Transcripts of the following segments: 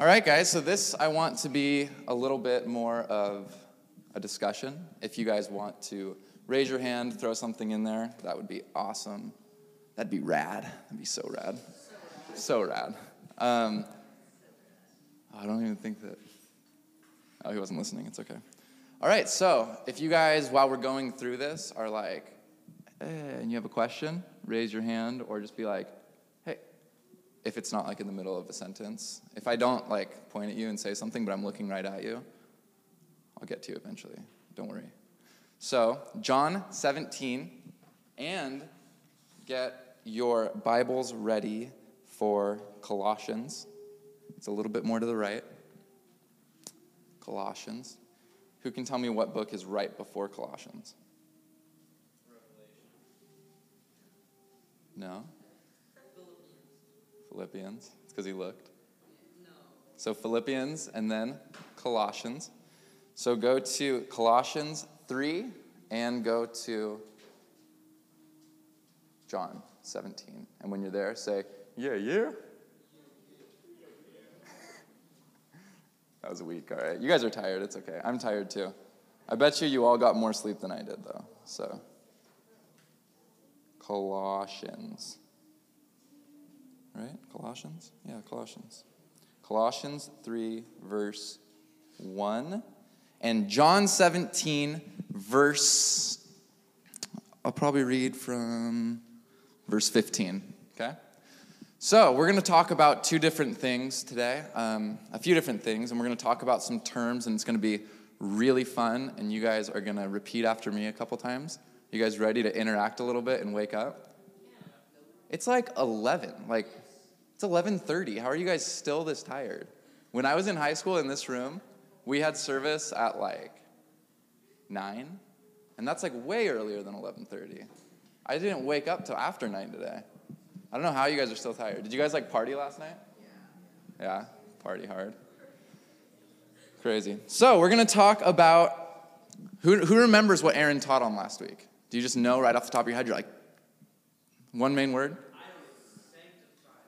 All right, guys, so this I want to be a little bit more of a discussion. If you guys want to raise your hand, throw something in there, that would be awesome. That'd be rad. That'd be so rad. So rad. Um, I don't even think that. Oh, he wasn't listening. It's okay. All right, so if you guys, while we're going through this, are like, eh, and you have a question, raise your hand or just be like, if it's not like in the middle of a sentence. If I don't like point at you and say something, but I'm looking right at you, I'll get to you eventually. Don't worry. So, John 17, and get your Bibles ready for Colossians. It's a little bit more to the right. Colossians. Who can tell me what book is right before Colossians? Revelation. No? Philippians. It's because he looked. No. So Philippians and then Colossians. So go to Colossians 3 and go to John 17. And when you're there, say, Yeah, yeah. that was a week, all right. You guys are tired. It's okay. I'm tired too. I bet you you all got more sleep than I did, though. So, Colossians. Right? Colossians? Yeah, Colossians. Colossians 3, verse 1. And John 17, verse, I'll probably read from verse 15. Okay? So, we're going to talk about two different things today, um, a few different things, and we're going to talk about some terms, and it's going to be really fun, and you guys are going to repeat after me a couple times. You guys ready to interact a little bit and wake up? It's like 11. Like, it's 11:30. How are you guys still this tired? When I was in high school in this room, we had service at like 9, and that's like way earlier than 11:30. I didn't wake up till after 9 today. I don't know how you guys are still tired. Did you guys like party last night? Yeah. Yeah, party hard. Crazy. So, we're going to talk about who, who remembers what Aaron taught on last week? Do you just know right off the top of your head? You're like, one main word?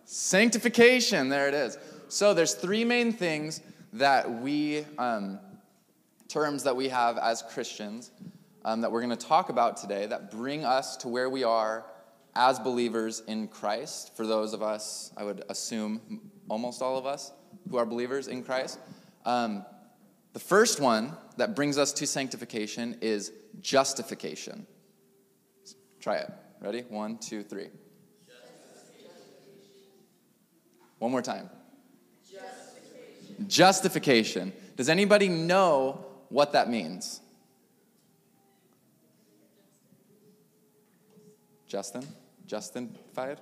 Sanctification, there it is. So there's three main things that we, um, terms that we have as Christians um, that we're going to talk about today that bring us to where we are as believers in Christ. For those of us, I would assume almost all of us who are believers in Christ. Um, the first one that brings us to sanctification is justification. Try it. Ready? One, two, three. One more time. Justification. Justification. Does anybody know what that means? Justin? Justin Justified?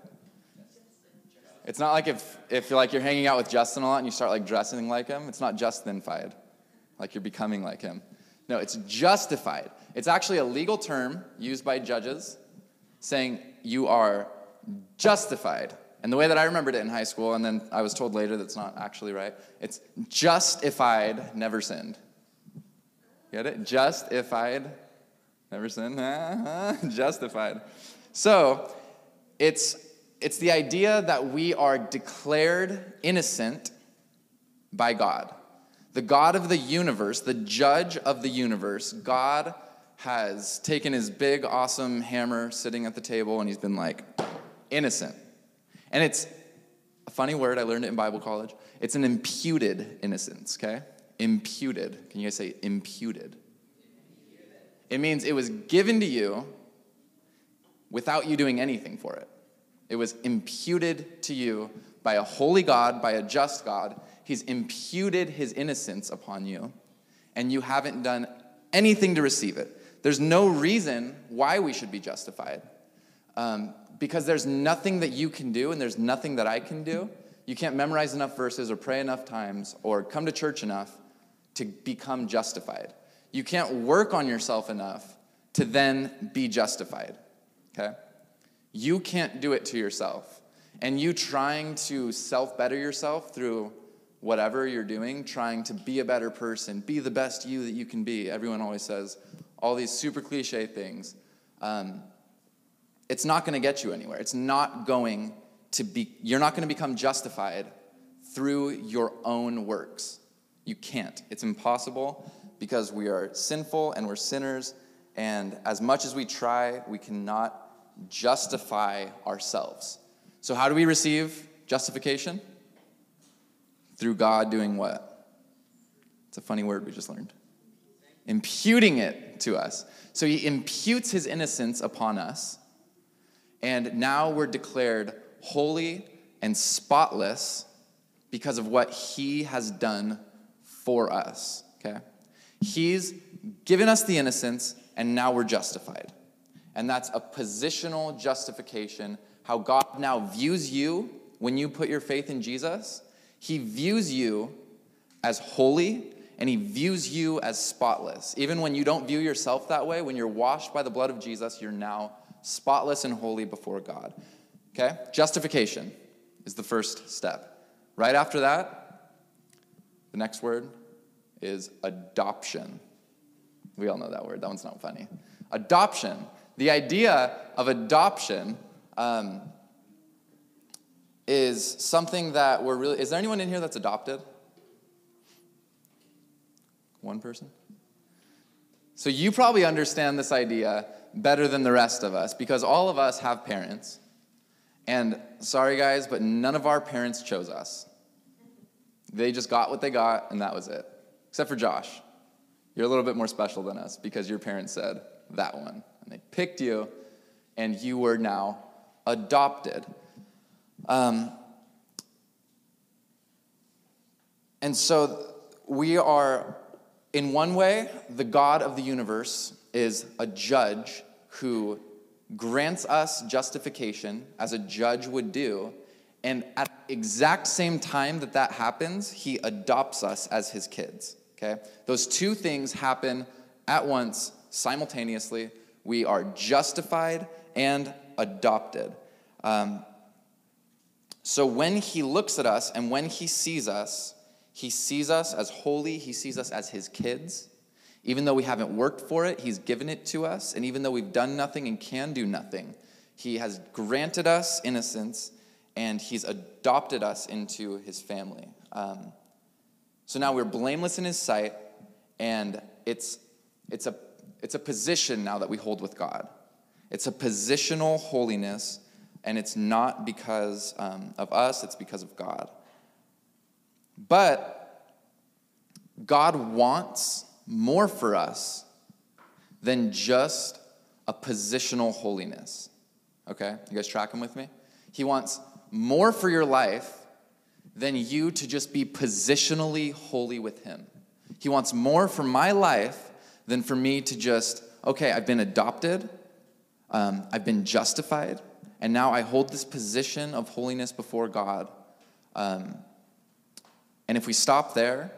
It's not like if, if you're like you're hanging out with Justin a lot and you start like dressing like him. It's not Justinfied, like you're becoming like him. No, it's justified. It's actually a legal term used by judges saying you are justified. And the way that I remembered it in high school, and then I was told later that's not actually right, it's justified, never sinned. Get it? Justified, never sinned. justified. So it's it's the idea that we are declared innocent by God. The God of the universe, the judge of the universe, God has taken his big, awesome hammer sitting at the table and he's been like, innocent. And it's a funny word, I learned it in Bible college. It's an imputed innocence, okay? Imputed. Can you guys say imputed? It means it was given to you without you doing anything for it. It was imputed to you by a holy God, by a just God. He's imputed his innocence upon you, and you haven't done anything to receive it. There's no reason why we should be justified. Um, because there's nothing that you can do and there's nothing that I can do. You can't memorize enough verses or pray enough times or come to church enough to become justified. You can't work on yourself enough to then be justified. Okay? You can't do it to yourself. And you trying to self better yourself through whatever you're doing, trying to be a better person, be the best you that you can be. Everyone always says all these super cliche things. Um, it's not going to get you anywhere. It's not going to be, you're not going to become justified through your own works. You can't. It's impossible because we are sinful and we're sinners. And as much as we try, we cannot justify ourselves. So, how do we receive justification? Through God doing what? It's a funny word we just learned. Imputing it to us. So, He imputes His innocence upon us. And now we're declared holy and spotless because of what He has done for us. Okay? He's given us the innocence, and now we're justified. And that's a positional justification. How God now views you when you put your faith in Jesus. He views you as holy and he views you as spotless. Even when you don't view yourself that way, when you're washed by the blood of Jesus, you're now spotless and holy before God. Okay? Justification is the first step. Right after that, the next word is adoption. We all know that word. That one's not funny. Adoption. The idea of adoption um, is something that we're really. Is there anyone in here that's adopted? One person? So you probably understand this idea better than the rest of us because all of us have parents. And sorry, guys, but none of our parents chose us. They just got what they got, and that was it. Except for Josh. You're a little bit more special than us because your parents said that one. And they picked you, and you were now adopted. Um, and so we are, in one way, the God of the universe is a judge who grants us justification as a judge would do. And at the exact same time that that happens, he adopts us as his kids. Okay? Those two things happen at once, simultaneously. We are justified and adopted. Um, so when he looks at us and when he sees us, he sees us as holy, he sees us as his kids. Even though we haven't worked for it, he's given it to us. And even though we've done nothing and can do nothing, he has granted us innocence and he's adopted us into his family. Um, so now we're blameless in his sight, and it's, it's, a, it's a position now that we hold with God. It's a positional holiness, and it's not because um, of us, it's because of God. But God wants more for us than just a positional holiness. Okay? You guys tracking with me? He wants more for your life than you to just be positionally holy with Him. He wants more for my life than for me to just, okay, I've been adopted, um, I've been justified, and now I hold this position of holiness before God. Um, and if we stop there,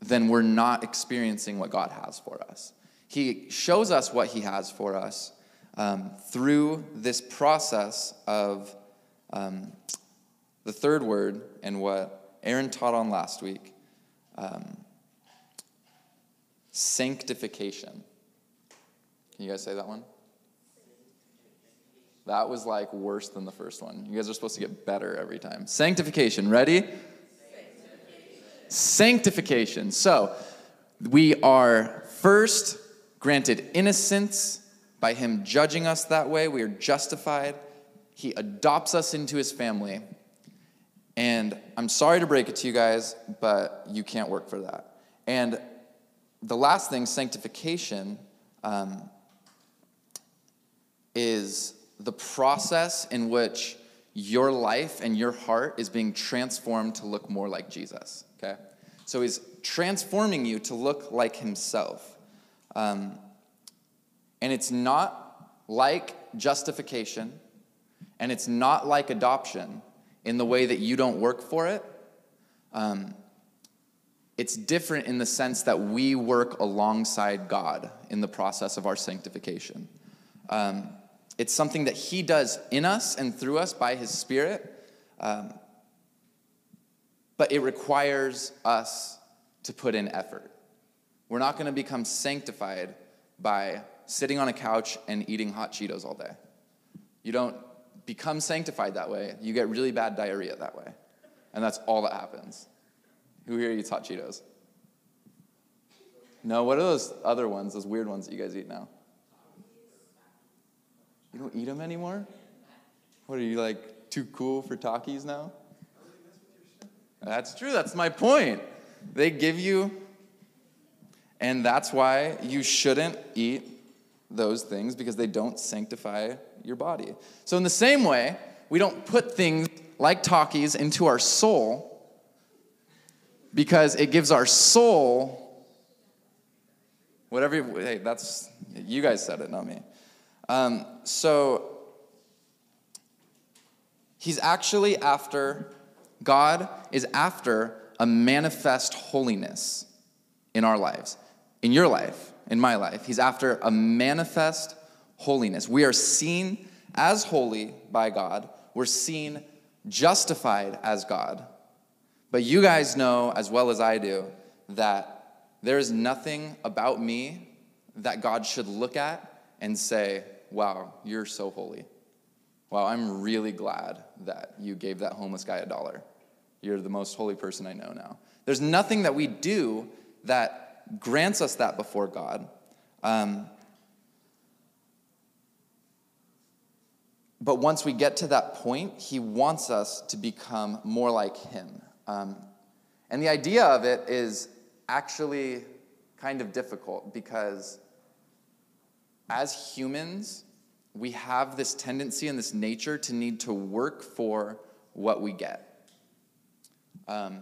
then we're not experiencing what God has for us. He shows us what He has for us um, through this process of um, the third word, and what Aaron taught on last week um, sanctification. Can you guys say that one? That was like worse than the first one. You guys are supposed to get better every time. Sanctification. Ready? Sanctification. So, we are first granted innocence by Him judging us that way. We are justified. He adopts us into His family. And I'm sorry to break it to you guys, but you can't work for that. And the last thing, sanctification, um, is the process in which your life and your heart is being transformed to look more like Jesus, okay? So he's transforming you to look like himself. Um, and it's not like justification, and it's not like adoption in the way that you don't work for it. Um, it's different in the sense that we work alongside God in the process of our sanctification. Um, it's something that He does in us and through us by His Spirit, um, but it requires us to put in effort. We're not going to become sanctified by sitting on a couch and eating hot Cheetos all day. You don't become sanctified that way, you get really bad diarrhea that way. and that's all that happens. Who here eats hot Cheetos? No, what are those other ones, those weird ones that you guys eat now? You don't eat them anymore? What are you like too cool for Takis now? That's true, that's my point. They give you, and that's why you shouldn't eat those things because they don't sanctify your body. So, in the same way, we don't put things like Takis into our soul because it gives our soul whatever. Hey, that's you guys said it, not me. Um, so he's actually after God is after a manifest holiness in our lives, in your life, in my life. He's after a manifest holiness. We are seen as holy by God. We're seen justified as God. But you guys know as well as I do that there is nothing about me that God should look at and say, Wow, you're so holy. Wow, I'm really glad that you gave that homeless guy a dollar. You're the most holy person I know now. There's nothing that we do that grants us that before God. Um, but once we get to that point, He wants us to become more like Him. Um, and the idea of it is actually kind of difficult because as humans, we have this tendency and this nature to need to work for what we get. Um,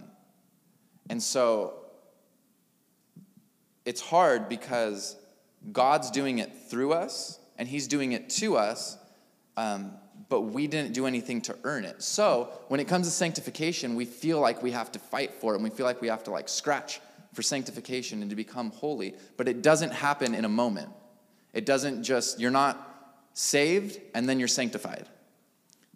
and so it's hard because God's doing it through us and He's doing it to us. Um, but we didn't do anything to earn it. So when it comes to sanctification, we feel like we have to fight for it and we feel like we have to like scratch for sanctification and to become holy. But it doesn't happen in a moment. It doesn't just, you're not saved and then you're sanctified.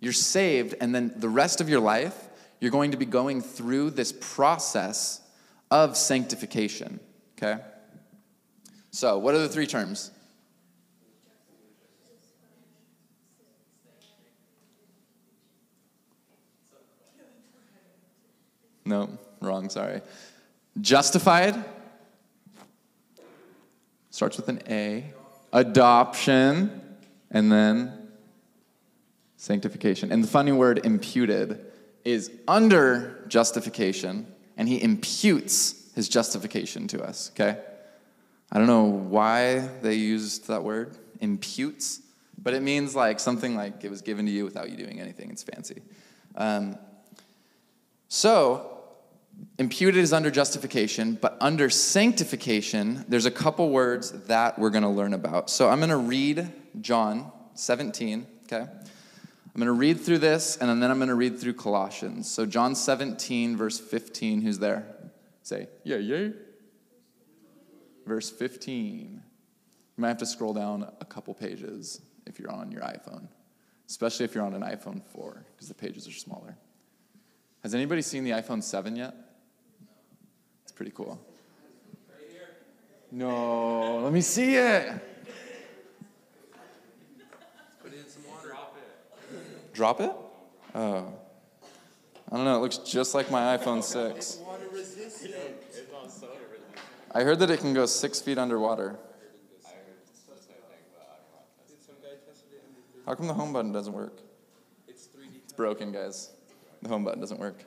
You're saved, and then the rest of your life, you're going to be going through this process of sanctification, okay? So, what are the three terms? No, wrong, sorry. Justified starts with an A. Adoption, and then sanctification. And the funny word imputed is under justification, and he imputes his justification to us, okay? I don't know why they used that word, imputes, but it means like something like it was given to you without you doing anything. It's fancy. Um, so, imputed is under justification, but under sanctification, there's a couple words that we're going to learn about. So I'm going to read John 17, okay? I'm going to read through this, and then I'm going to read through Colossians. So, John 17, verse 15, who's there? Say, yeah, yeah. Verse 15. You might have to scroll down a couple pages if you're on your iPhone, especially if you're on an iPhone 4, because the pages are smaller. Has anybody seen the iPhone 7 yet? It's pretty cool. No, let me see it. It in some water. Drop it. Drop it? Oh. I don't know, it looks just like my iPhone 6. Water resistant. It's on soda resistant. I heard that it can go six feet underwater. How come the home button doesn't work? It's broken, guys. The home button doesn't work.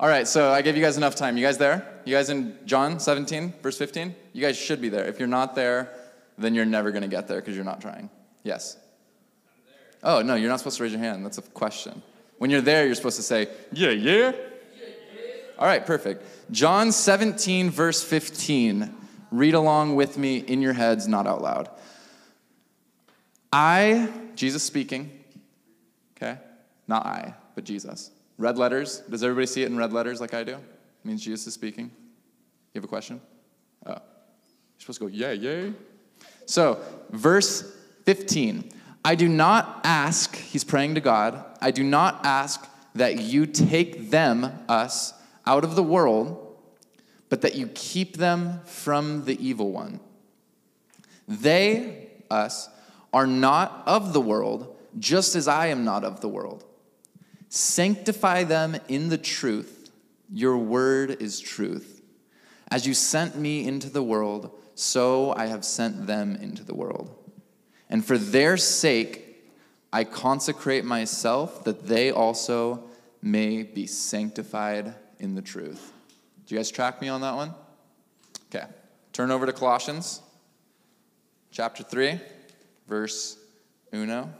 All right, so I gave you guys enough time. You guys there? You guys in John 17, verse 15? You guys should be there. If you're not there, then you're never going to get there because you're not trying. Yes? Oh, no, you're not supposed to raise your hand. That's a question. When you're there, you're supposed to say, yeah, yeah. All right, perfect. John 17, verse 15. Read along with me in your heads, not out loud. I, Jesus speaking, okay? Not I, but Jesus. Red letters. Does everybody see it in red letters like I do? It means Jesus is speaking. You have a question? Oh. You're supposed to go, yeah, yay. So, verse 15. I do not ask, he's praying to God, I do not ask that you take them, us, out of the world, but that you keep them from the evil one. They, us, are not of the world, just as I am not of the world. Sanctify them in the truth. Your word is truth. As you sent me into the world, so I have sent them into the world. And for their sake, I consecrate myself that they also may be sanctified in the truth. Do you guys track me on that one? Okay. Turn over to Colossians chapter 3, verse uno.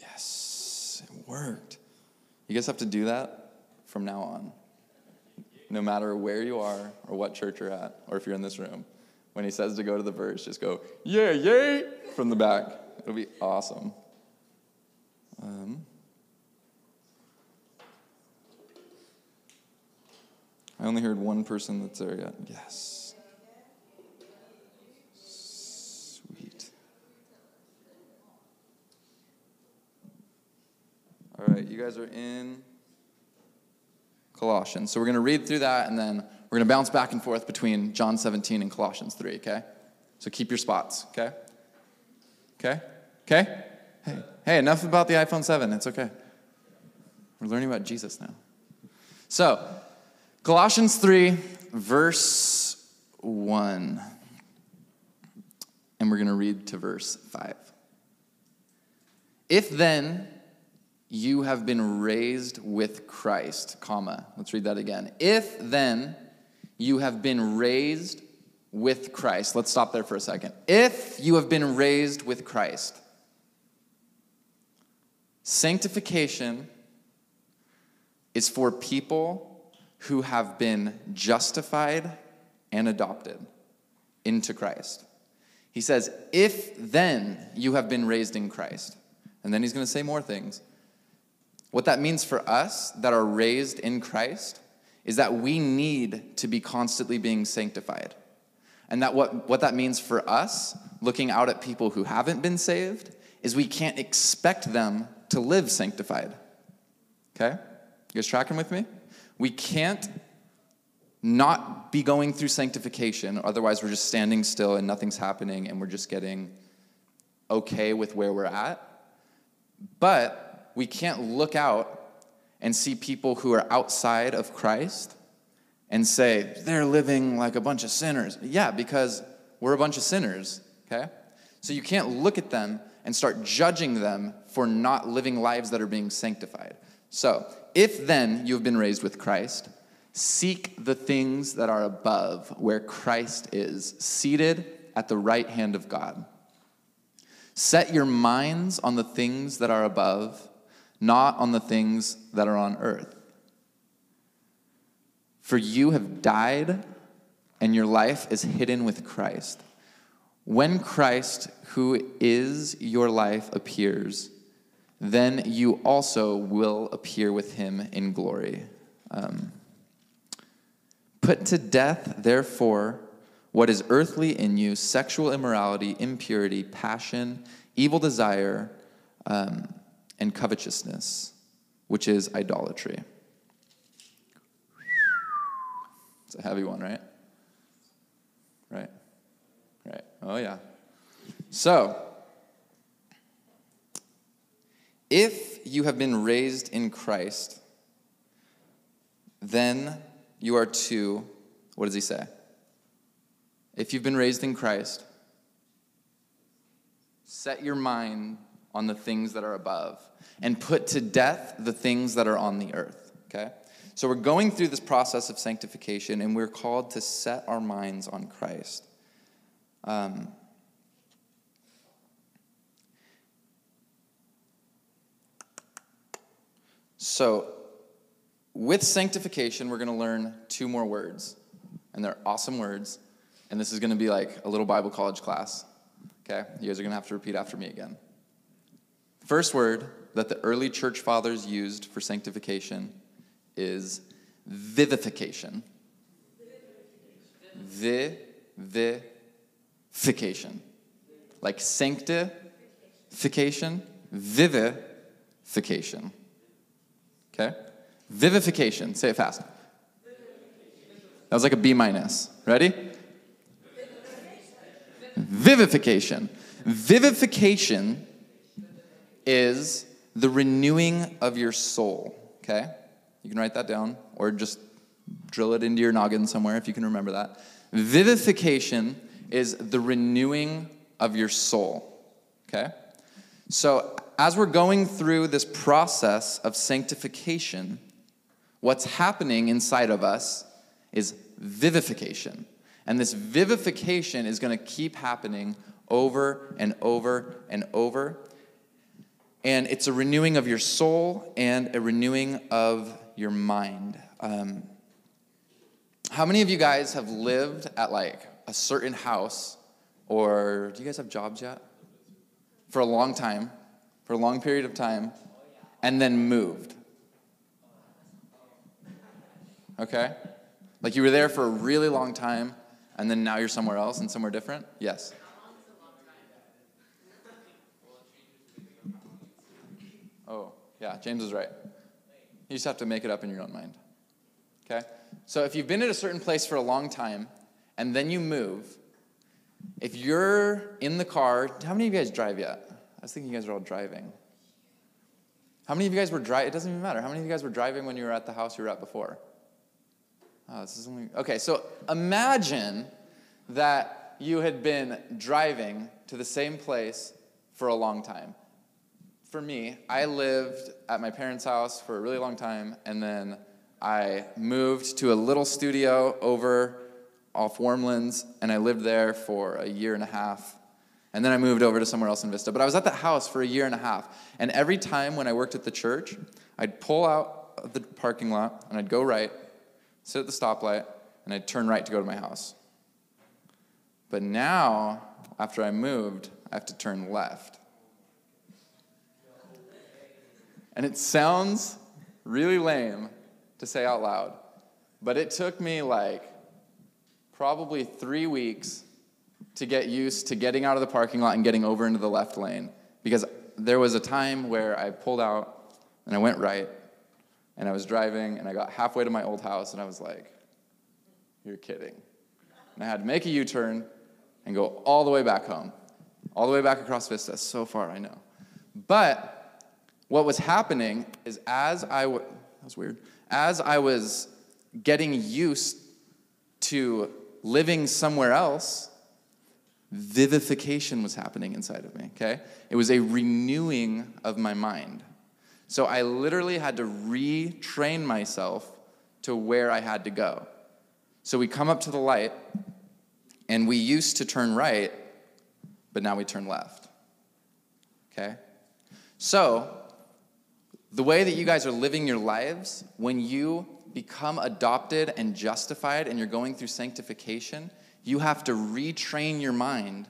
Yes, it worked. You guys have to do that from now on. No matter where you are or what church you're at, or if you're in this room. When he says to go to the verse, just go, yeah, yay, from the back. It'll be awesome. Um, I only heard one person that's there yet. Yes. Sweet. All right, you guys are in Colossians. So we're going to read through that and then we're going to bounce back and forth between John 17 and Colossians 3, okay? So keep your spots, okay? Okay? Okay? Hey, hey, enough about the iPhone 7. It's okay. We're learning about Jesus now. So, Colossians 3, verse 1. And we're going to read to verse 5. If then you have been raised with Christ, comma. Let's read that again. If then you have been raised with Christ. Let's stop there for a second. If you have been raised with Christ, sanctification is for people who have been justified and adopted into Christ. He says, if then you have been raised in Christ. And then he's going to say more things. What that means for us that are raised in Christ is that we need to be constantly being sanctified. And that what, what that means for us, looking out at people who haven't been saved, is we can't expect them to live sanctified. Okay? You guys tracking with me? We can't not be going through sanctification, otherwise, we're just standing still and nothing's happening and we're just getting okay with where we're at. But we can't look out and see people who are outside of Christ and say, they're living like a bunch of sinners. Yeah, because we're a bunch of sinners, okay? So you can't look at them and start judging them for not living lives that are being sanctified. So, if then you have been raised with Christ, seek the things that are above, where Christ is, seated at the right hand of God. Set your minds on the things that are above not on the things that are on earth. For you have died, and your life is hidden with Christ. When Christ, who is your life, appears, then you also will appear with him in glory. Um, Put to death, therefore, what is earthly in you sexual immorality, impurity, passion, evil desire. Um, and covetousness, which is idolatry. It's a heavy one, right? Right. Right. Oh, yeah. So, if you have been raised in Christ, then you are to, what does he say? If you've been raised in Christ, set your mind on the things that are above and put to death the things that are on the earth. Okay? So we're going through this process of sanctification and we're called to set our minds on Christ. Um, so, with sanctification, we're going to learn two more words. And they're awesome words. And this is going to be like a little Bible college class. Okay? You guys are going to have to repeat after me again. First word that the early church fathers used for sanctification is vivification. Vivification. Like sanctification, vivification. Okay? Vivification. Say it fast. That was like a B minus. Ready? Vivification. Vivification is the renewing of your soul, okay? You can write that down or just drill it into your noggin somewhere if you can remember that. Vivification is the renewing of your soul, okay? So, as we're going through this process of sanctification, what's happening inside of us is vivification. And this vivification is going to keep happening over and over and over. And it's a renewing of your soul and a renewing of your mind. Um, how many of you guys have lived at like a certain house, or do you guys have jobs yet? For a long time, for a long period of time, and then moved? Okay? Like you were there for a really long time, and then now you're somewhere else and somewhere different? Yes. Oh, yeah, James is right. You just have to make it up in your own mind. Okay? So if you've been at a certain place for a long time and then you move, if you're in the car, how many of you guys drive yet? I was thinking you guys are all driving. How many of you guys were driving? It doesn't even matter. How many of you guys were driving when you were at the house you were at before? Oh, this is only. Okay, so imagine that you had been driving to the same place for a long time. For me, I lived at my parents' house for a really long time, and then I moved to a little studio over off Warmlands, and I lived there for a year and a half. And then I moved over to somewhere else in Vista. But I was at that house for a year and a half. And every time when I worked at the church, I'd pull out of the parking lot and I'd go right, sit at the stoplight, and I'd turn right to go to my house. But now, after I moved, I have to turn left. And it sounds really lame to say out loud, but it took me like probably three weeks to get used to getting out of the parking lot and getting over into the left lane because there was a time where I pulled out and I went right and I was driving and I got halfway to my old house and I was like, You're kidding. And I had to make a U turn and go all the way back home, all the way back across Vista. So far, I know. But what was happening is as I was, that was weird, as I was getting used to living somewhere else, vivification was happening inside of me, okay? It was a renewing of my mind. So I literally had to retrain myself to where I had to go. So we come up to the light, and we used to turn right, but now we turn left. Okay? So, the way that you guys are living your lives, when you become adopted and justified and you're going through sanctification, you have to retrain your mind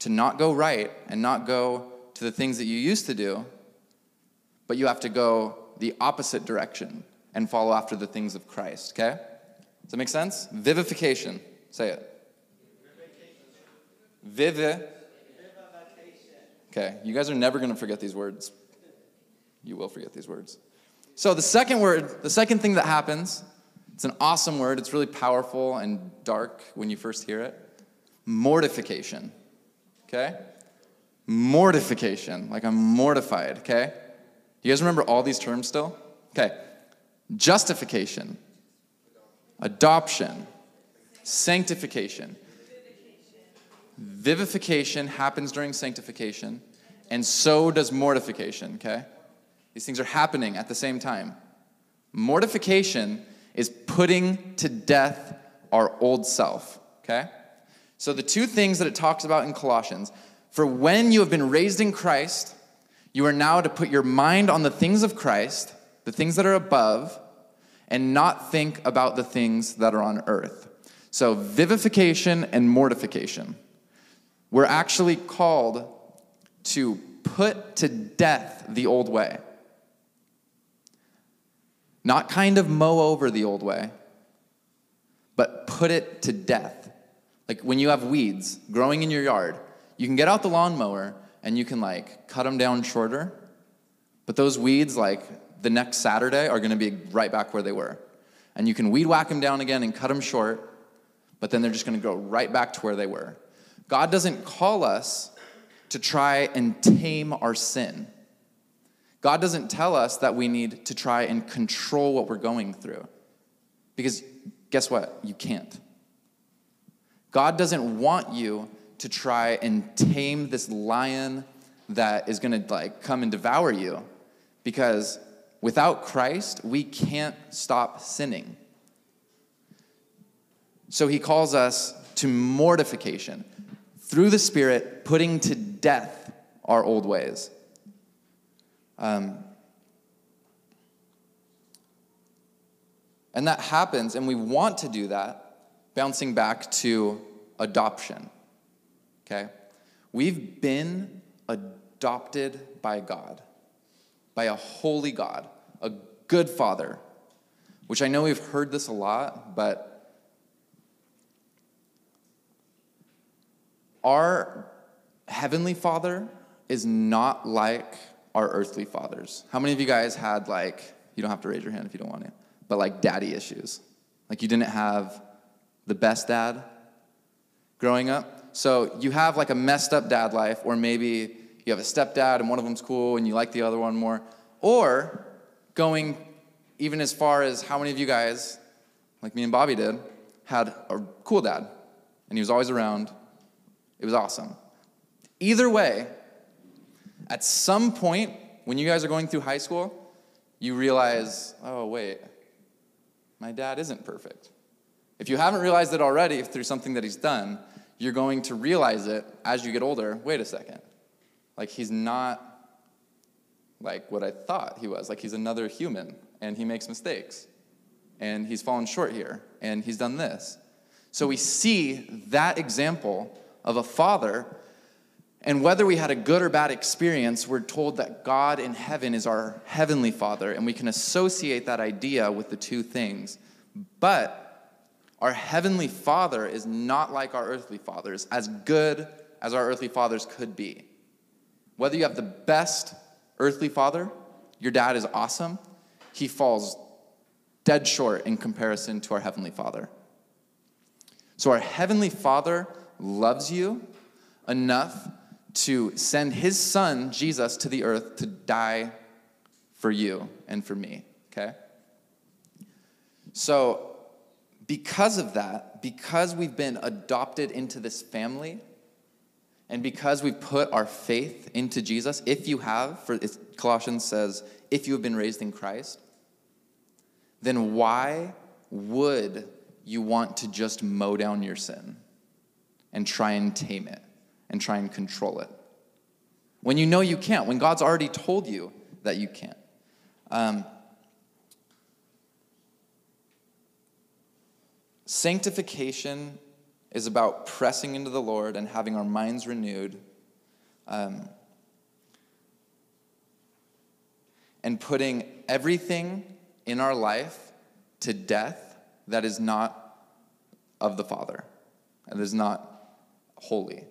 to not go right and not go to the things that you used to do, but you have to go the opposite direction and follow after the things of Christ, okay? Does that make sense? Vivification. Say it. Vivi. Okay, you guys are never going to forget these words. You will forget these words. So, the second word, the second thing that happens, it's an awesome word. It's really powerful and dark when you first hear it mortification. Okay? Mortification. Like I'm mortified, okay? You guys remember all these terms still? Okay. Justification, adoption, sanctification. Vivification happens during sanctification, and so does mortification, okay? These things are happening at the same time. Mortification is putting to death our old self, okay? So the two things that it talks about in Colossians for when you have been raised in Christ, you are now to put your mind on the things of Christ, the things that are above, and not think about the things that are on earth. So vivification and mortification. We're actually called to put to death the old way. Not kind of mow over the old way, but put it to death. Like when you have weeds growing in your yard, you can get out the lawnmower and you can like cut them down shorter, but those weeds, like the next Saturday, are gonna be right back where they were. And you can weed whack them down again and cut them short, but then they're just gonna go right back to where they were. God doesn't call us to try and tame our sin. God doesn't tell us that we need to try and control what we're going through. Because guess what? You can't. God doesn't want you to try and tame this lion that is going to like come and devour you because without Christ, we can't stop sinning. So he calls us to mortification through the Spirit, putting to death our old ways. Um, and that happens, and we want to do that, bouncing back to adoption. Okay? We've been adopted by God, by a holy God, a good Father, which I know we've heard this a lot, but our Heavenly Father is not like our earthly fathers. How many of you guys had, like, you don't have to raise your hand if you don't want to, but like daddy issues? Like, you didn't have the best dad growing up? So, you have like a messed up dad life, or maybe you have a stepdad and one of them's cool and you like the other one more. Or going even as far as how many of you guys, like me and Bobby did, had a cool dad and he was always around. It was awesome. Either way, at some point when you guys are going through high school, you realize, oh, wait, my dad isn't perfect. If you haven't realized it already through something that he's done, you're going to realize it as you get older. Wait a second. Like, he's not like what I thought he was. Like, he's another human and he makes mistakes and he's fallen short here and he's done this. So we see that example of a father. And whether we had a good or bad experience, we're told that God in heaven is our heavenly father, and we can associate that idea with the two things. But our heavenly father is not like our earthly fathers, as good as our earthly fathers could be. Whether you have the best earthly father, your dad is awesome, he falls dead short in comparison to our heavenly father. So, our heavenly father loves you enough to send his son, Jesus, to the earth to die for you and for me, okay? So, because of that, because we've been adopted into this family, and because we've put our faith into Jesus, if you have, for Colossians says, if you have been raised in Christ, then why would you want to just mow down your sin and try and tame it and try and control it? When you know you can't, when God's already told you that you can't. Um, sanctification is about pressing into the Lord and having our minds renewed. Um, and putting everything in our life to death that is not of the Father, and is not holy.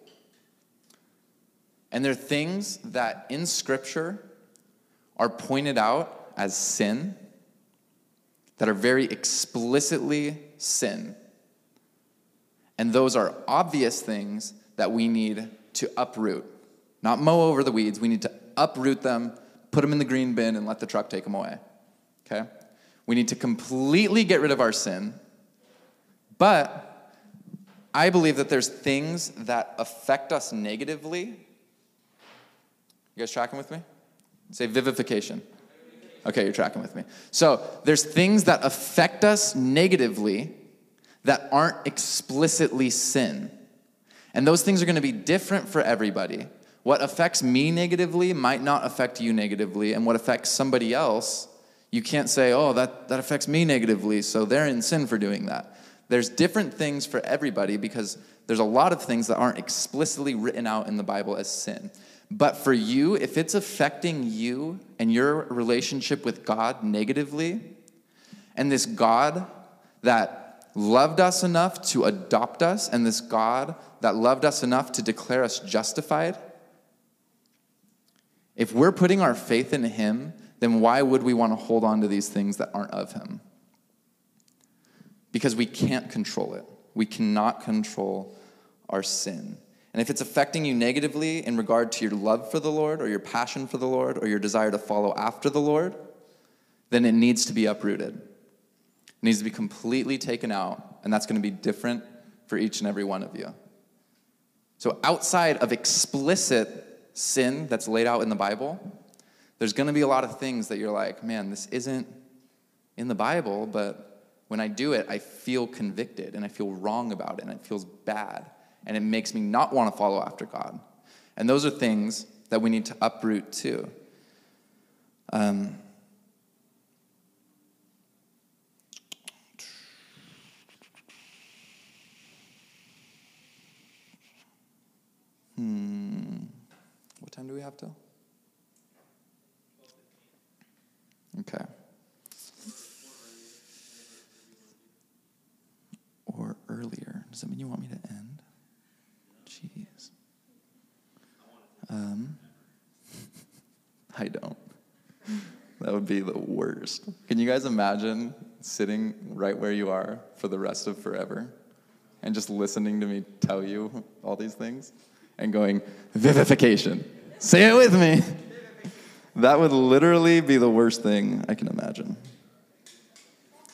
And there are things that in Scripture are pointed out as sin that are very explicitly sin. And those are obvious things that we need to uproot. Not mow over the weeds, we need to uproot them, put them in the green bin, and let the truck take them away. Okay? We need to completely get rid of our sin. But I believe that there's things that affect us negatively. You guys tracking with me? Say vivification. Okay, you're tracking with me. So there's things that affect us negatively that aren't explicitly sin. And those things are going to be different for everybody. What affects me negatively might not affect you negatively, and what affects somebody else, you can't say, oh, that, that affects me negatively, so they're in sin for doing that. There's different things for everybody because there's a lot of things that aren't explicitly written out in the Bible as sin. But for you, if it's affecting you and your relationship with God negatively, and this God that loved us enough to adopt us, and this God that loved us enough to declare us justified, if we're putting our faith in Him, then why would we want to hold on to these things that aren't of Him? Because we can't control it. We cannot control our sin. And if it's affecting you negatively in regard to your love for the Lord or your passion for the Lord or your desire to follow after the Lord, then it needs to be uprooted. It needs to be completely taken out, and that's going to be different for each and every one of you. So, outside of explicit sin that's laid out in the Bible, there's going to be a lot of things that you're like, man, this isn't in the Bible, but when I do it, I feel convicted and I feel wrong about it and it feels bad and it makes me not want to follow after God. And those are things that we need to uproot too. Um, hmm. What time do we have till? Okay. Or earlier. Does that mean you want me to end? Jeez. Um, I don't. That would be the worst. Can you guys imagine sitting right where you are for the rest of forever and just listening to me tell you all these things and going, vivification? Say it with me. That would literally be the worst thing I can imagine.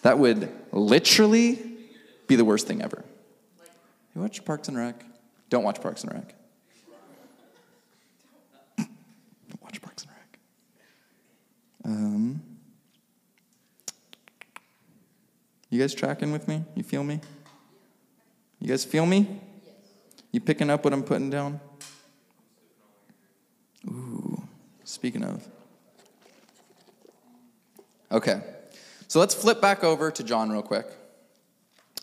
That would literally be the worst thing ever. You watch Parks and Rec? Don't watch Parks and Rec. Don't watch Parks and Rec. Um, you guys tracking with me? You feel me? You guys feel me? You picking up what I'm putting down? Ooh, speaking of. Okay, so let's flip back over to John real quick.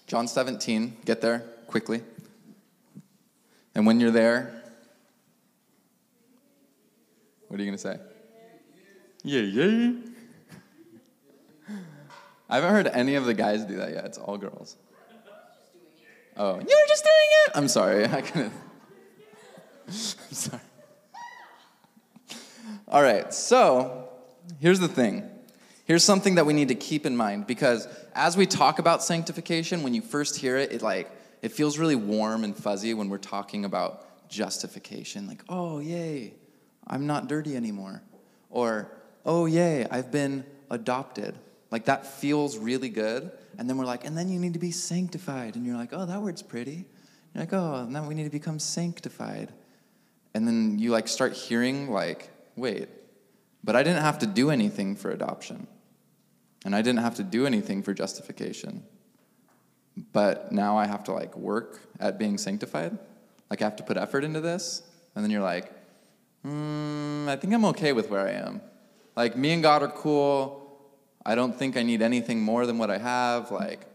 John 17, get there quickly. And when you're there, what are you going to say? Yeah, yeah. I haven't heard any of the guys do that yet. It's all girls. Oh, you were just doing it? I'm sorry. I couldn't. I'm sorry. All right, so here's the thing. Here's something that we need to keep in mind because as we talk about sanctification, when you first hear it, it like it feels really warm and fuzzy when we're talking about justification. Like, oh yay, I'm not dirty anymore. Or, oh yay, I've been adopted. Like that feels really good. And then we're like, and then you need to be sanctified. And you're like, oh, that word's pretty. You're like, oh, now we need to become sanctified. And then you like start hearing like, wait, but I didn't have to do anything for adoption. And I didn't have to do anything for justification. But now I have to like work at being sanctified. Like I have to put effort into this. And then you're like, mm, I think I'm okay with where I am. Like me and God are cool. I don't think I need anything more than what I have. Like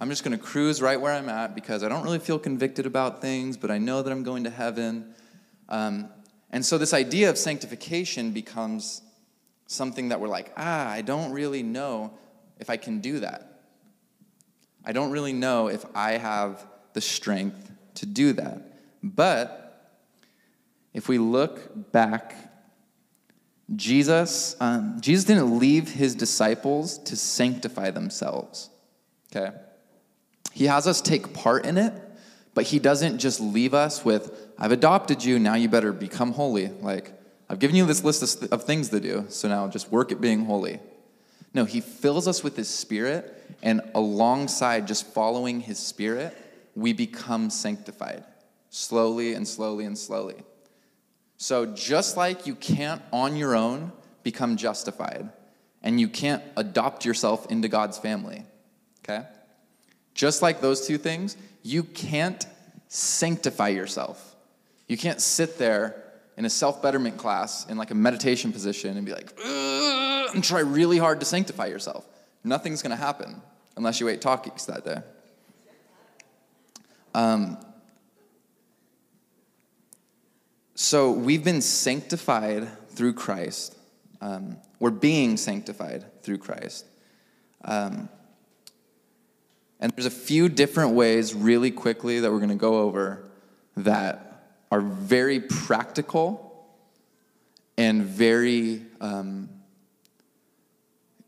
I'm just going to cruise right where I'm at because I don't really feel convicted about things, but I know that I'm going to heaven. Um, and so this idea of sanctification becomes something that we're like, ah, I don't really know if I can do that. I don't really know if I have the strength to do that. But if we look back, Jesus, um, Jesus didn't leave his disciples to sanctify themselves. Okay? He has us take part in it, but he doesn't just leave us with, I've adopted you, now you better become holy. Like, I've given you this list of things to do, so now just work at being holy. No, he fills us with his spirit, and alongside just following his spirit, we become sanctified slowly and slowly and slowly. So, just like you can't on your own become justified, and you can't adopt yourself into God's family, okay? Just like those two things, you can't sanctify yourself. You can't sit there in a self betterment class in like a meditation position and be like, and try really hard to sanctify yourself. Nothing's going to happen unless you ate Takis that day. Um, so we've been sanctified through Christ. Um, we're being sanctified through Christ. Um, and there's a few different ways, really quickly, that we're going to go over that are very practical and very. Um,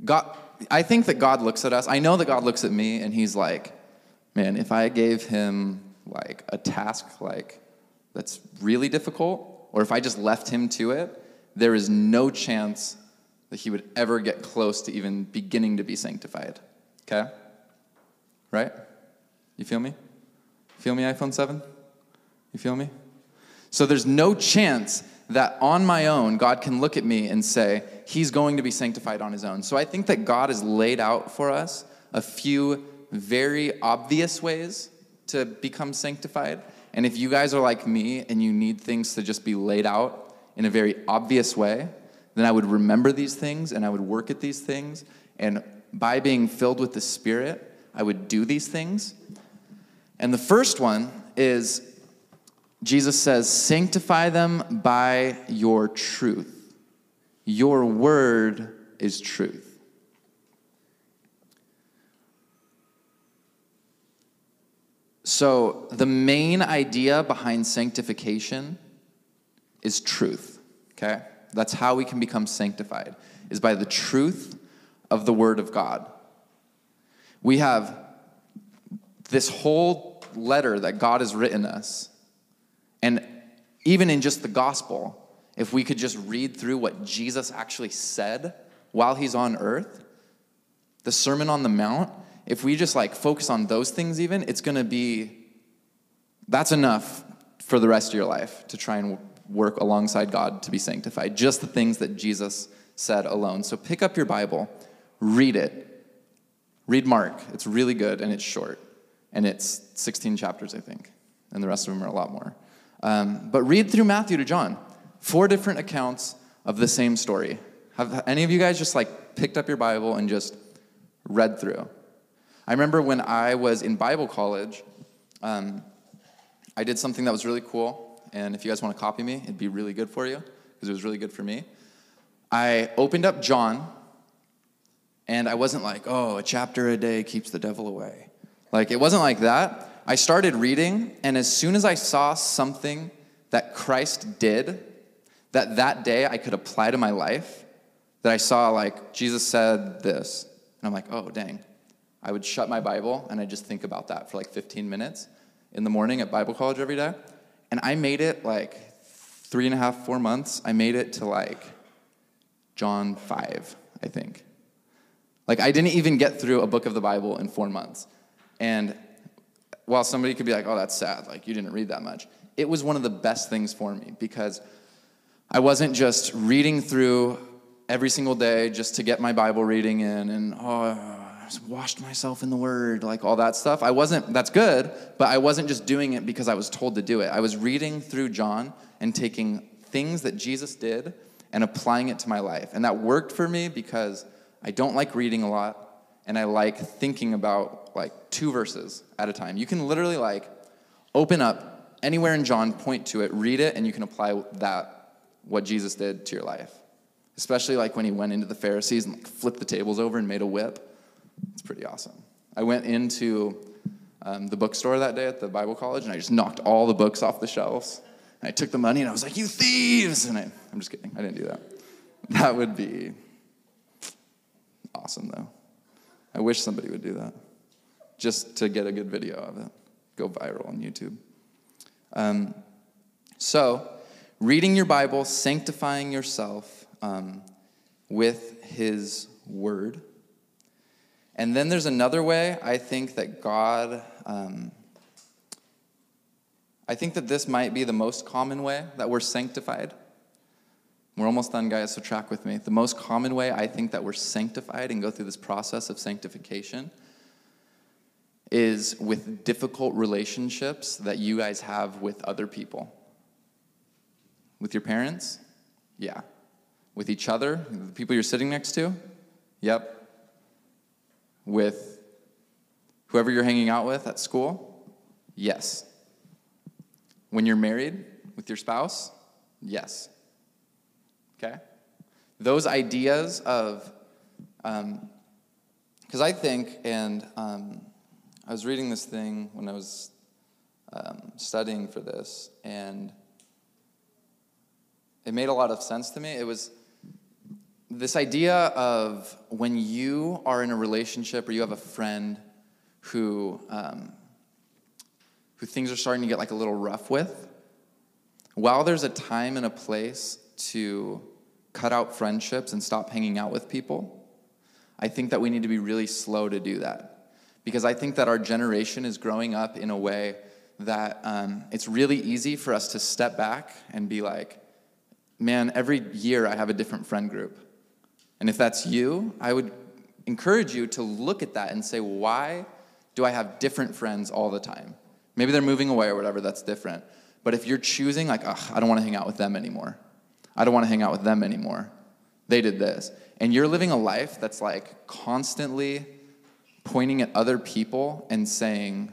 God, I think that God looks at us. I know that God looks at me and He's like, man, if I gave him like a task like that's really difficult, or if I just left him to it, there is no chance that he would ever get close to even beginning to be sanctified. Okay? Right? You feel me? Feel me, iPhone 7? You feel me? So there's no chance that on my own, God can look at me and say, He's going to be sanctified on His own. So I think that God has laid out for us a few very obvious ways to become sanctified. And if you guys are like me and you need things to just be laid out in a very obvious way, then I would remember these things and I would work at these things. And by being filled with the Spirit, I would do these things. And the first one is Jesus says, Sanctify them by your truth. Your word is truth. So, the main idea behind sanctification is truth, okay? That's how we can become sanctified, is by the truth of the Word of God. We have this whole letter that God has written us, and even in just the gospel, if we could just read through what Jesus actually said while he's on earth, the Sermon on the Mount, if we just like focus on those things, even, it's gonna be that's enough for the rest of your life to try and work alongside God to be sanctified. Just the things that Jesus said alone. So pick up your Bible, read it. Read Mark. It's really good and it's short. And it's 16 chapters, I think. And the rest of them are a lot more. Um, but read through Matthew to John. Four different accounts of the same story. Have any of you guys just like picked up your Bible and just read through? I remember when I was in Bible college, um, I did something that was really cool. And if you guys want to copy me, it'd be really good for you because it was really good for me. I opened up John, and I wasn't like, oh, a chapter a day keeps the devil away. Like, it wasn't like that. I started reading, and as soon as I saw something that Christ did that that day I could apply to my life, that I saw, like, Jesus said this, and I'm like, oh, dang, I would shut my Bible and I'd just think about that for like 15 minutes in the morning at Bible college every day. And I made it like three and a half, four months. I made it to like John 5, I think. Like, I didn't even get through a book of the Bible in four months. And while somebody could be like, oh, that's sad, like, you didn't read that much, it was one of the best things for me because I wasn't just reading through every single day just to get my Bible reading in and, oh, washed myself in the word, like all that stuff. I wasn't, that's good, but I wasn't just doing it because I was told to do it. I was reading through John and taking things that Jesus did and applying it to my life. And that worked for me because I don't like reading a lot and I like thinking about like two verses at a time. You can literally like open up anywhere in John, point to it, read it, and you can apply that, what Jesus did to your life. Especially like when he went into the Pharisees and like flipped the tables over and made a whip. It's pretty awesome. I went into um, the bookstore that day at the Bible college and I just knocked all the books off the shelves. And I took the money and I was like, You thieves! And I, I'm just kidding, I didn't do that. That would be awesome, though. I wish somebody would do that just to get a good video of it, go viral on YouTube. Um, so, reading your Bible, sanctifying yourself um, with His Word. And then there's another way I think that God, um, I think that this might be the most common way that we're sanctified. We're almost done, guys, so track with me. The most common way I think that we're sanctified and go through this process of sanctification is with difficult relationships that you guys have with other people. With your parents? Yeah. With each other? The people you're sitting next to? Yep with whoever you're hanging out with at school? Yes. When you're married with your spouse? Yes. Okay? Those ideas of, because um, I think, and um, I was reading this thing when I was um, studying for this, and it made a lot of sense to me. It was this idea of when you are in a relationship or you have a friend who um, who things are starting to get like a little rough with, while there's a time and a place to cut out friendships and stop hanging out with people, I think that we need to be really slow to do that. Because I think that our generation is growing up in a way that um, it's really easy for us to step back and be like, man, every year I have a different friend group. And if that's you, I would encourage you to look at that and say, why do I have different friends all the time? Maybe they're moving away or whatever, that's different. But if you're choosing, like, I don't want to hang out with them anymore, I don't want to hang out with them anymore, they did this, and you're living a life that's like constantly pointing at other people and saying,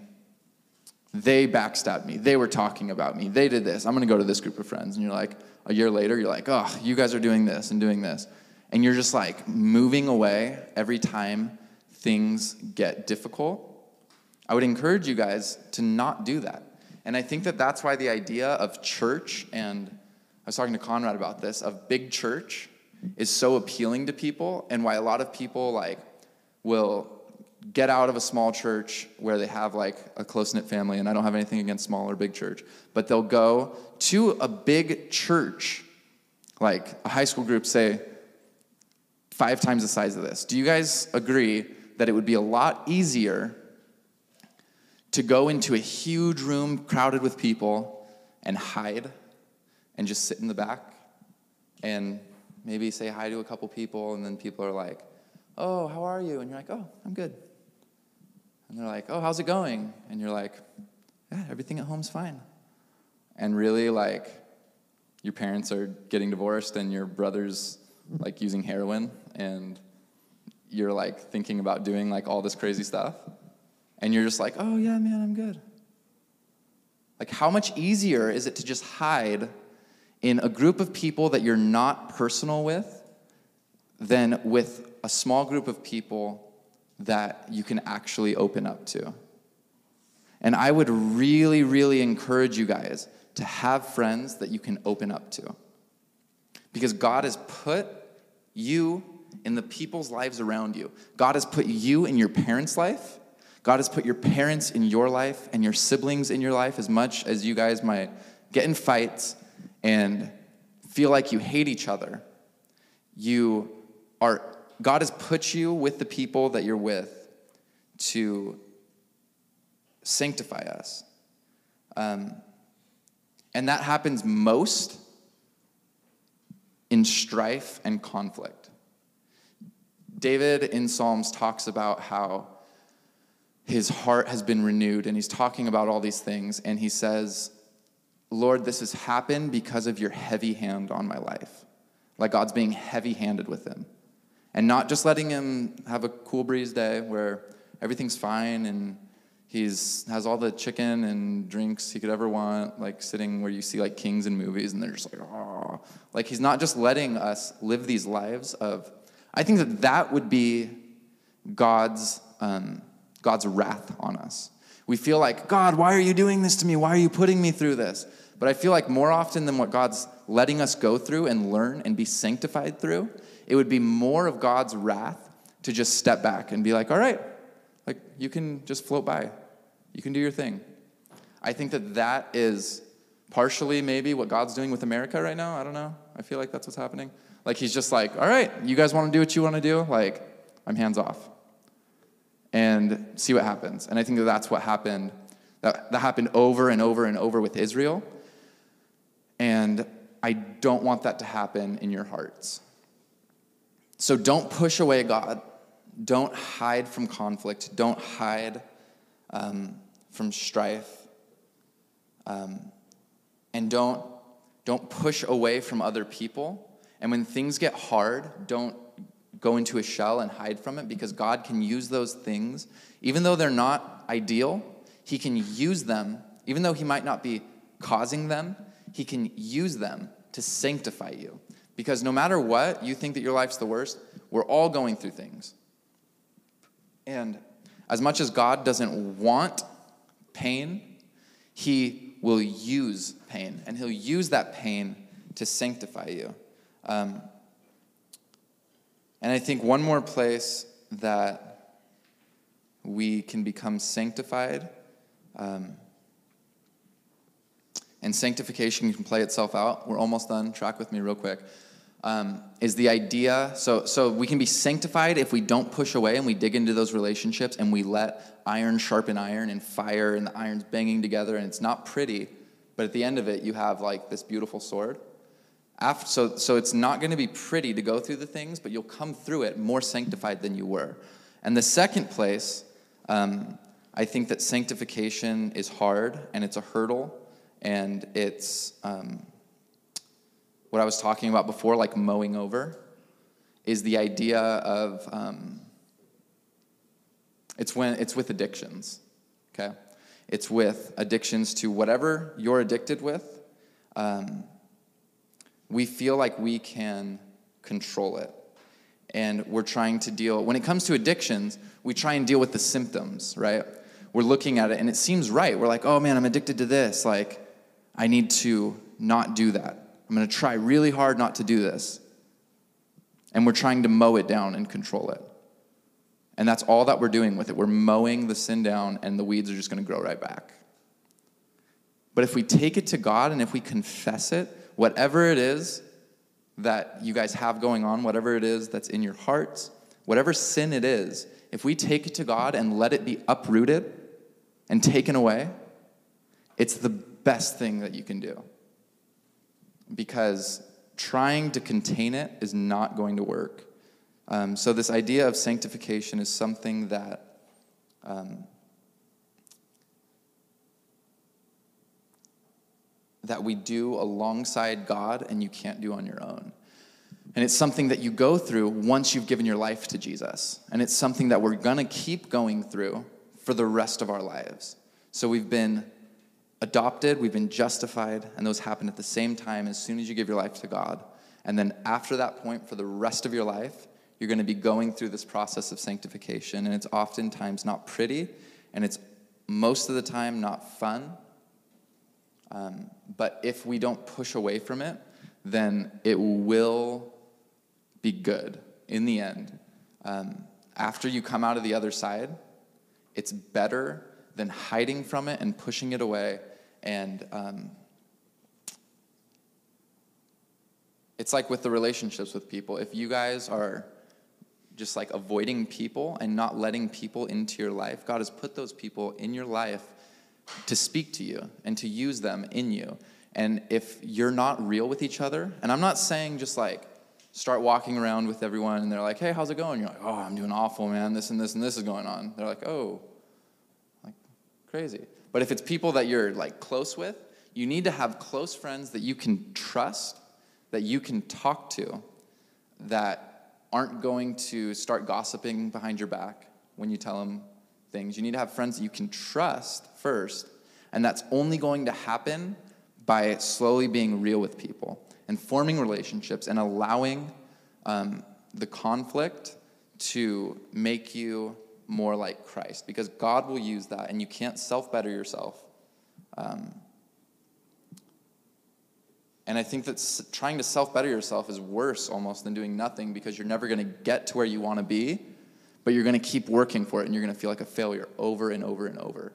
they backstabbed me. They were talking about me. They did this. I'm going to go to this group of friends. And you're like, a year later, you're like, oh, you guys are doing this and doing this. And you're just like moving away every time things get difficult. I would encourage you guys to not do that. And I think that that's why the idea of church, and I was talking to Conrad about this, of big church is so appealing to people, and why a lot of people like will get out of a small church where they have like a close knit family, and I don't have anything against small or big church, but they'll go to a big church, like a high school group, say, five times the size of this. Do you guys agree that it would be a lot easier to go into a huge room crowded with people and hide and just sit in the back and maybe say hi to a couple people, and then people are like, Oh, how are you? And you're like, Oh, I'm good. And they're like, Oh, how's it going? And you're like, Yeah, everything at home's fine. And really, like, your parents are getting divorced and your brother's like using heroin and you're like thinking about doing like all this crazy stuff. And you're just like, Oh, yeah, man, I'm good. Like, how much easier is it to just hide in a group of people that you're not personal with than with a small group of people that you can actually open up to. And I would really, really encourage you guys to have friends that you can open up to. Because God has put you in the people's lives around you. God has put you in your parents' life. God has put your parents in your life and your siblings in your life as much as you guys might get in fights and feel like you hate each other. You are God has put you with the people that you're with to sanctify us. Um, and that happens most in strife and conflict. David in Psalms talks about how his heart has been renewed, and he's talking about all these things, and he says, Lord, this has happened because of your heavy hand on my life. Like God's being heavy handed with him and not just letting him have a cool breeze day where everything's fine and he's has all the chicken and drinks he could ever want like sitting where you see like kings in movies and they're just like oh like he's not just letting us live these lives of i think that that would be god's um, god's wrath on us. We feel like god why are you doing this to me? Why are you putting me through this? But i feel like more often than what god's letting us go through and learn and be sanctified through it would be more of God's wrath to just step back and be like, all right, like you can just float by. You can do your thing. I think that that is partially maybe what God's doing with America right now. I don't know. I feel like that's what's happening. Like he's just like, all right, you guys want to do what you want to do? Like, I'm hands off. And see what happens. And I think that that's what happened. That, that happened over and over and over with Israel. And I don't want that to happen in your hearts. So don't push away God. Don't hide from conflict. Don't hide um, from strife. Um, and don't, don't push away from other people. And when things get hard, don't go into a shell and hide from it because God can use those things, even though they're not ideal, He can use them, even though He might not be causing them, He can use them to sanctify you. Because no matter what, you think that your life's the worst, we're all going through things. And as much as God doesn't want pain, He will use pain, and He'll use that pain to sanctify you. Um, and I think one more place that we can become sanctified, um, and sanctification can play itself out. We're almost done. Track with me real quick. Um, is the idea so so we can be sanctified if we don't push away and we dig into those relationships and we let iron sharpen iron and fire and the iron's banging together and it's not pretty but at the end of it you have like this beautiful sword. After, so so it's not going to be pretty to go through the things but you'll come through it more sanctified than you were. And the second place um, i think that sanctification is hard and it's a hurdle and it's um, what I was talking about before, like mowing over, is the idea of um, it's when it's with addictions. Okay, it's with addictions to whatever you're addicted with. Um, we feel like we can control it, and we're trying to deal. When it comes to addictions, we try and deal with the symptoms, right? We're looking at it, and it seems right. We're like, oh man, I'm addicted to this. Like, I need to not do that. I'm going to try really hard not to do this. And we're trying to mow it down and control it. And that's all that we're doing with it. We're mowing the sin down, and the weeds are just going to grow right back. But if we take it to God and if we confess it, whatever it is that you guys have going on, whatever it is that's in your hearts, whatever sin it is, if we take it to God and let it be uprooted and taken away, it's the best thing that you can do because trying to contain it is not going to work. Um, so, this idea of sanctification is something that um, that we do alongside God and you can't do on your own. And it's something that you go through once you've given your life to Jesus. And it's something that we're going to keep going through for the rest of our lives. So we've been adopted, we've been justified, and those happen at the same time as soon as you give your life to God. And then after that point, for the rest of your life, you're going to be going through this process of sanctification. And it's oftentimes not pretty, and it's most of the time not fun. Um, but if we don't push away from it, then it will be good in the end. Um, after you come out of the other side, it's better than hiding from it and pushing it away. And um, it's like with the relationships with people. If you guys are just like avoiding people and not letting people into your life, God has put those people in your life to speak to you and to use them in you. And if you're not real with each other, and I'm not saying just like start walking around with everyone and they're like, hey, how's it going? You're like, oh, I'm doing awful, man. This and this and this is going on. They're like, oh, crazy. But if it's people that you're like close with, you need to have close friends that you can trust, that you can talk to, that aren't going to start gossiping behind your back when you tell them things. You need to have friends that you can trust first, and that's only going to happen by slowly being real with people and forming relationships and allowing um, the conflict to make you more like Christ because God will use that and you can't self better yourself. Um, and I think that trying to self better yourself is worse almost than doing nothing because you're never going to get to where you want to be, but you're going to keep working for it and you're going to feel like a failure over and over and over.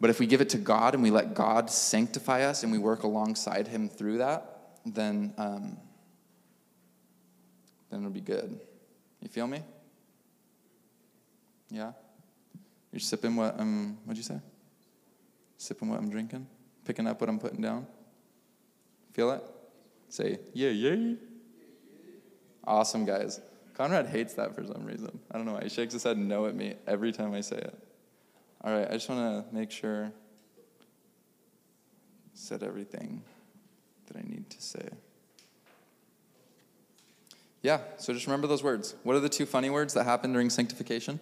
But if we give it to God and we let God sanctify us and we work alongside Him through that, then, um, then it'll be good. You feel me? Yeah? You're sipping what I'm, what'd you say? Sipping what I'm drinking? Picking up what I'm putting down? Feel it? Say, yeah, yeah. Awesome, guys. Conrad hates that for some reason. I don't know why. He shakes his head no at me every time I say it. All right, I just want to make sure said everything that I need to say. Yeah, so just remember those words. What are the two funny words that happen during sanctification?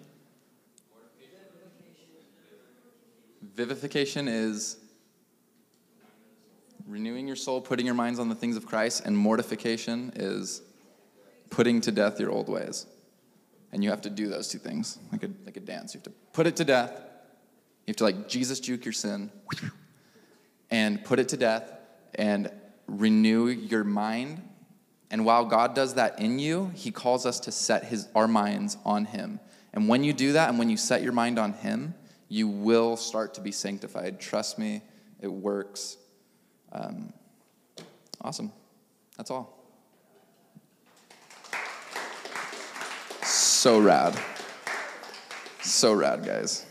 Vivification is renewing your soul, putting your minds on the things of Christ, and mortification is putting to death your old ways. And you have to do those two things like a, like a dance. You have to put it to death. You have to, like, Jesus juke your sin and put it to death and renew your mind. And while God does that in you, He calls us to set his, our minds on Him. And when you do that and when you set your mind on Him, you will start to be sanctified. Trust me, It works. Um, awesome. That's all. So rad. So rad, guys.